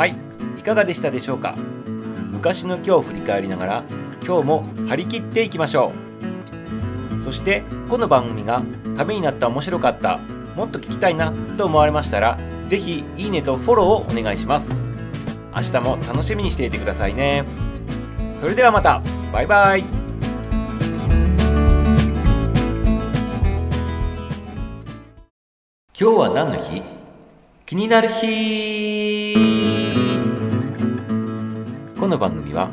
はい。いかがでしたでしょうか？昔の今日を振り返りながら今日も張り切っていきましょう。そしてこの番組がためになった面白かったもっと聞きたいなと思われましたら是非いいねとフォローをお願いします。明日も楽しみにしていてくださいね。それではまた。バイバイ。今日は何の日？気になる日。の番組は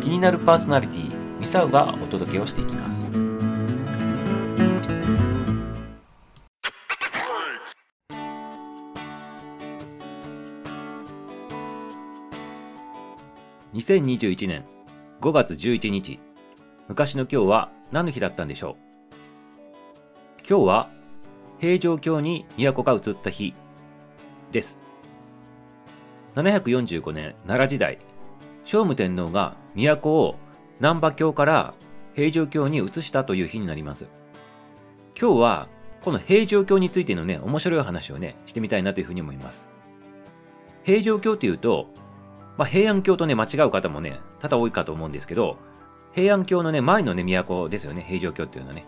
気になるパーソナリティミサウがお届けをしていきます。2021年5月11日。昔の今日は何の日だったんでしょう？今日は平城京に都が移った日です。745年奈良時代。聖武天皇が都を難波京から平城京に移したという日になります今日はこの平城京についてのね面白い話をねしてみたいなというふうに思います平城京というとまあ、平安京とね、間違う方もね、多々多いかと思うんですけど、平安京のね、前のね、都ですよね、平城京っていうのはね。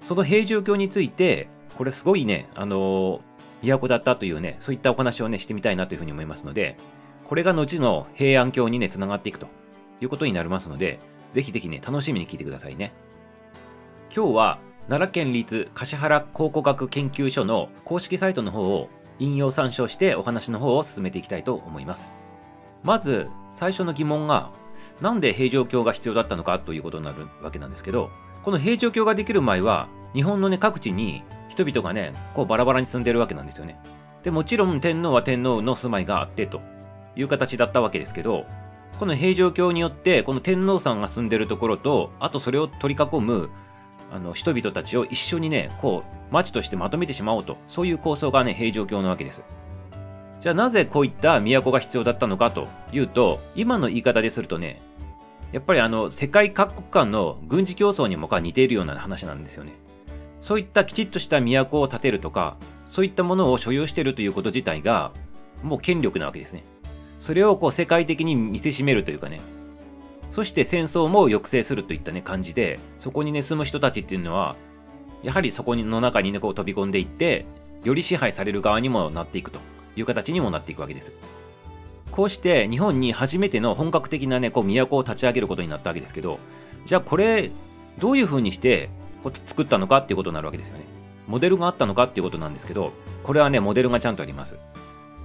その平城京について、これすごいね、あのー、都だったというね、そういったお話をね、してみたいなというふうに思いますので、これが後の平安京にね、つながっていくということになりますので、ぜひぜひね、楽しみに聞いてくださいね。今日は、奈良県立橿原考古学研究所の公式サイトの方を引用参照してお話の方を進めていきたいと思います。まず最初の疑問がなんで平城京が必要だったのかということになるわけなんですけどこの平城京ができる前は日本のね各地に人々がねこうバラバラに住んでるわけなんですよねでもちろん天皇は天皇の住まいがあってという形だったわけですけどこの平城京によってこの天皇さんが住んでるところとあとそれを取り囲むあの人々たちを一緒にねこう町としてまとめてしまおうとそういう構想がね平城京なわけです。じゃあなぜこういった都が必要だったのかというと今の言い方でするとねやっぱりあの世界各国間の軍事競争にもか似ているような話なんですよね。そういったきちっとした都を建てるとかそういったものを所有しているということ自体がもう権力なわけですね。それをこう世界的に見せしめるというかねそして戦争も抑制するといったね感じでそこにね住む人たちっていうのはやはりそこの中にねこう飛び込んでいってより支配される側にもなっていくという形にもなっていくわけです。こうして日本に初めての本格的なね、こう都を立ち上げることになったわけですけど、じゃあこれ、どういうふうにして作ったのかっていうことになるわけですよね。モデルがあったのかっていうことなんですけど、これはね、モデルがちゃんとあります。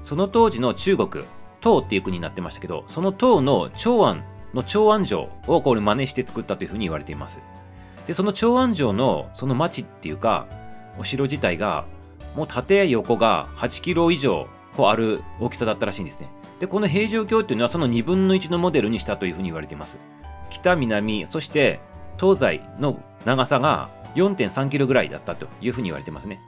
その当時の中国、唐っていう国になってましたけど、その唐の長安の長安城をこれ真似して作ったというふうに言われています。で、その長安城のその町っていうか、お城自体が、もう縦横が8キロ以上こうある大きさだったらしいんですね。で、この平城京っていうのはその2分の1のモデルにしたというふうに言われています。北、南、そして東西の長さが4.3キロぐらいだったというふうに言われてますね。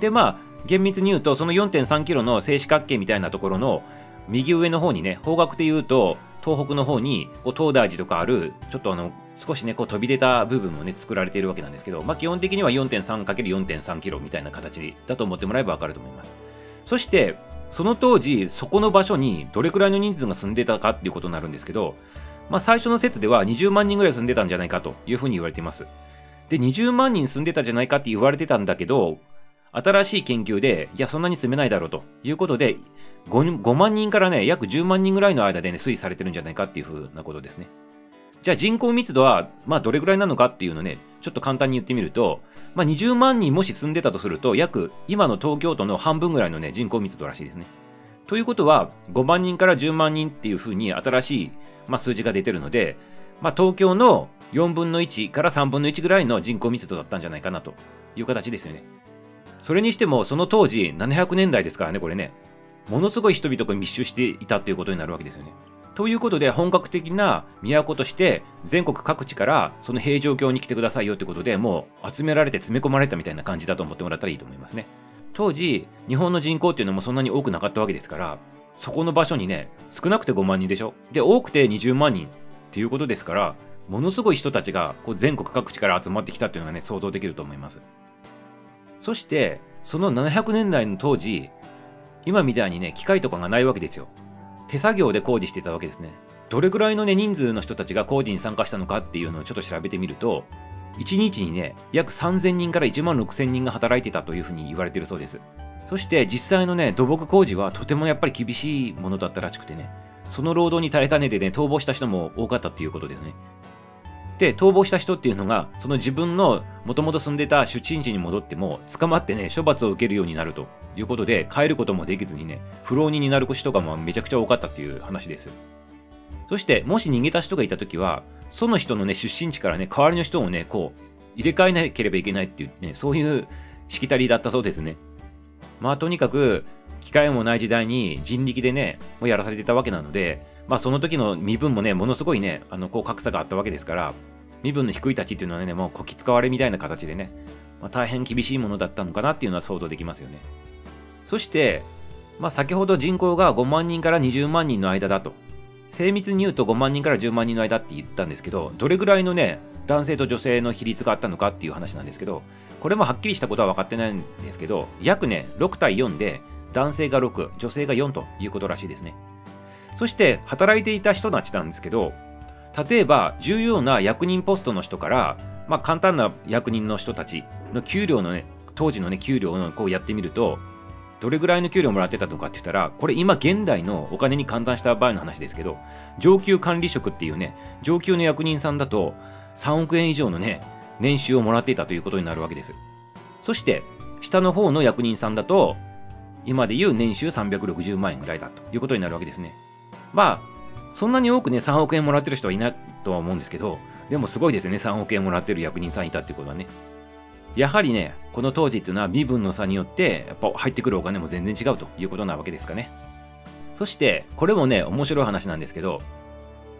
で、まあ、厳密に言うと、その4.3キロの正四角形みたいなところの右上の方にね、方角で言うと、東北の方にこう東大寺とかある、ちょっとあの、少しね、こう飛び出た部分もね、作られているわけなんですけど、まあ基本的には 4.3×4.3 キロみたいな形だと思ってもらえばわかると思います。そしてその当時そこの場所にどれくらいの人数が住んでたかっていうことになるんですけど、まあ、最初の説では20万人ぐらい住んでたんじゃないかというふうに言われていますで20万人住んでたんじゃないかって言われてたんだけど新しい研究でいやそんなに住めないだろうということで 5, 5万人からね約10万人ぐらいの間でね推移されてるんじゃないかっていうふうなことですねじゃあ人口密度はまあどれぐらいなのかっていうのをねちょっと簡単に言ってみるとまあ、20万人もし住んでたとすると、約今の東京都の半分ぐらいの、ね、人口密度らしいですね。ということは、5万人から10万人っていうふうに新しい、まあ、数字が出てるので、まあ、東京の4分の1から3分の1ぐらいの人口密度だったんじゃないかなという形ですよね。それにしても、その当時、700年代ですからね、これね、ものすごい人々が密集していたということになるわけですよね。ということで本格的な都として全国各地からその平城京に来てくださいよってことでもう集められて詰め込まれたみたいな感じだと思ってもらったらいいと思いますね。当時日本の人口っていうのもそんなに多くなかったわけですからそこの場所にね少なくて5万人でしょで多くて20万人っていうことですからものすごい人たちがこう全国各地から集まってきたっていうのがね想像できると思います。そしてその700年代の当時今みたいにね機械とかがないわけですよ。手作業で工事していたわけですね。どれぐらいのね人数の人たちが工事に参加したのかっていうのをちょっと調べてみると1日にね約3000人から1万6000人が働いてたというふうに言われてるそうです。そして実際のね土木工事はとてもやっぱり厳しいものだったらしくてねその労働に耐えかねてね逃亡した人も多かったっていうことですね。で逃亡した人っていうのがその自分のもともと住んでた出身地に戻っても捕まってね処罰を受けるようになるということで帰ることもできずにね不老人になる人がもめちゃくちゃ多かったっていう話です。そしてもし逃げた人がいた時はその人のね出身地からね代わりの人をねこう入れ替えなければいけないっていうねそういうしきたりだったそうですね。まあとにかく機会もない時代に人力でねもうやらされてたわけなのでまあその時の身分もねものすごいねあのこう格差があったわけですから身分の低いたちっていうのはねもうこき使われみたいな形でね、まあ、大変厳しいものだったのかなっていうのは想像できますよね。そしてまあ先ほど人口が5万人から20万人の間だと。精密に言うと5万人から10万人の間って言ったんですけどどれぐらいのね男性と女性の比率があったのかっていう話なんですけどこれもはっきりしたことは分かってないんですけど約ね6対4で男性が6女性が4ということらしいですね。そして働いていた人たちなんですけど例えば重要な役人ポストの人からまあ簡単な役人の人たちの給料のね当時のね給料をこうやってみるとどれぐらいの給料もらってたとかって言ったらこれ今現代のお金に換算した場合の話ですけど上級管理職っていうね上級の役人さんだと3億円以上のね年収をもらっていたということになるわけです。そして下の方の役人さんだと今でいう年収360万円ぐらいだということになるわけですね。まあそんなに多くね3億円もらってる人はいないとは思うんですけどでもすごいですよね3億円もらってる役人さんいたってことはね。やはりねこの当時っていうのは身分の差によってやっぱ入ってくるお金も全然違うということなわけですかね。そしてこれもね面白い話なんですけど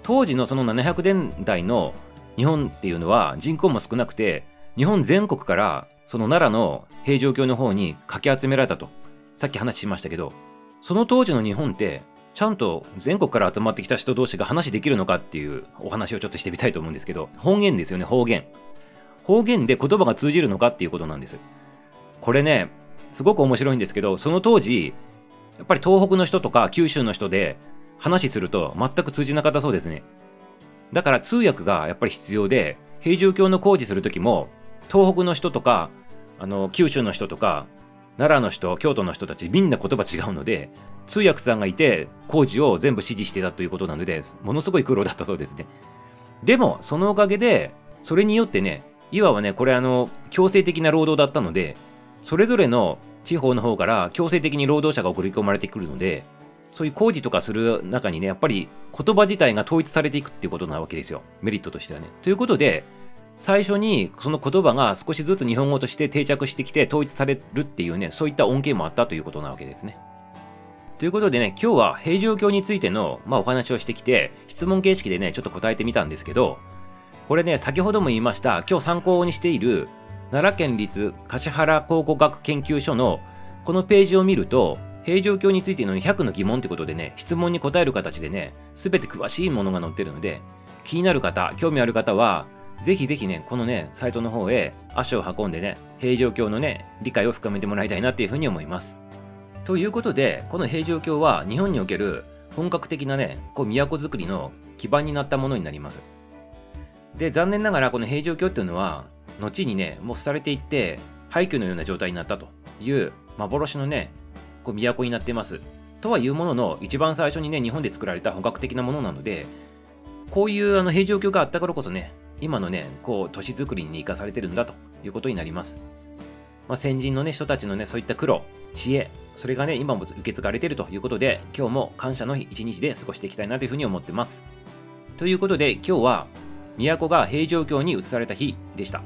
当時のその700年代の日本っていうのは人口も少なくて日本全国からその奈良の平城京の方にかき集められたとさっき話しましたけどその当時の日本ってちゃんと全国から集まってきた人同士が話できるのかっていうお話をちょっとしてみたいと思うんですけど方言。ですよね方言方言で言葉が通じるのかっていうことなんです。これねすごく面白いんですけどその当時やっぱり東北の人とか九州の人で話すると全く通じなかったそうですね。だから通訳がやっぱり必要で平城京の工事する時も東北の人とかあの九州の人とか奈良の人京都の人たちみんな言葉違うので通訳さんがいて工事を全部指示してたということなのでものすごい苦労だったそうですね。でもそのおかげでそれによってねいわばねこれあの強制的な労働だったのでそれぞれの地方の方から強制的に労働者が送り込まれてくるのでそういう工事とかする中にねやっぱり言葉自体が統一されていくっていうことなわけですよ。メリットとしてはね。ということで最初にその言葉が少しずつ日本語として定着してきて統一されるっていうねそういった恩恵もあったということなわけですね。ということでね今日は平城京についての、まあ、お話をしてきて質問形式でねちょっと答えてみたんですけどこれね先ほども言いました今日参考にしている奈良県立橿原考古学研究所のこのページを見ると平城京についての100の疑問ということでね質問に答える形でね全て詳しいものが載ってるので気になる方興味ある方はぜひぜひね、このね、サイトの方へ足を運んでね、平城京のね、理解を深めてもらいたいなっていうふうに思います。ということで、この平城京は日本における本格的なね、こう都づくりの基盤になったものになります。で、残念ながらこの平城京っていうのは、後にね、もう廃れていって、廃墟のような状態になったという幻のね、こう都になってます。とはいうものの、一番最初にね、日本で作られた本格的なものなので、こういうあの平城京があったからこそね、今のね、こう、都市づくりに生かされてるんだということになります。まあ、先人のね、人たちのね、そういった苦労、知恵、それがね、今も受け継がれているということで、今日も感謝の日一日で過ごしていきたいなというふうに思ってます。ということで、今日は、都が平城京に移された日でした。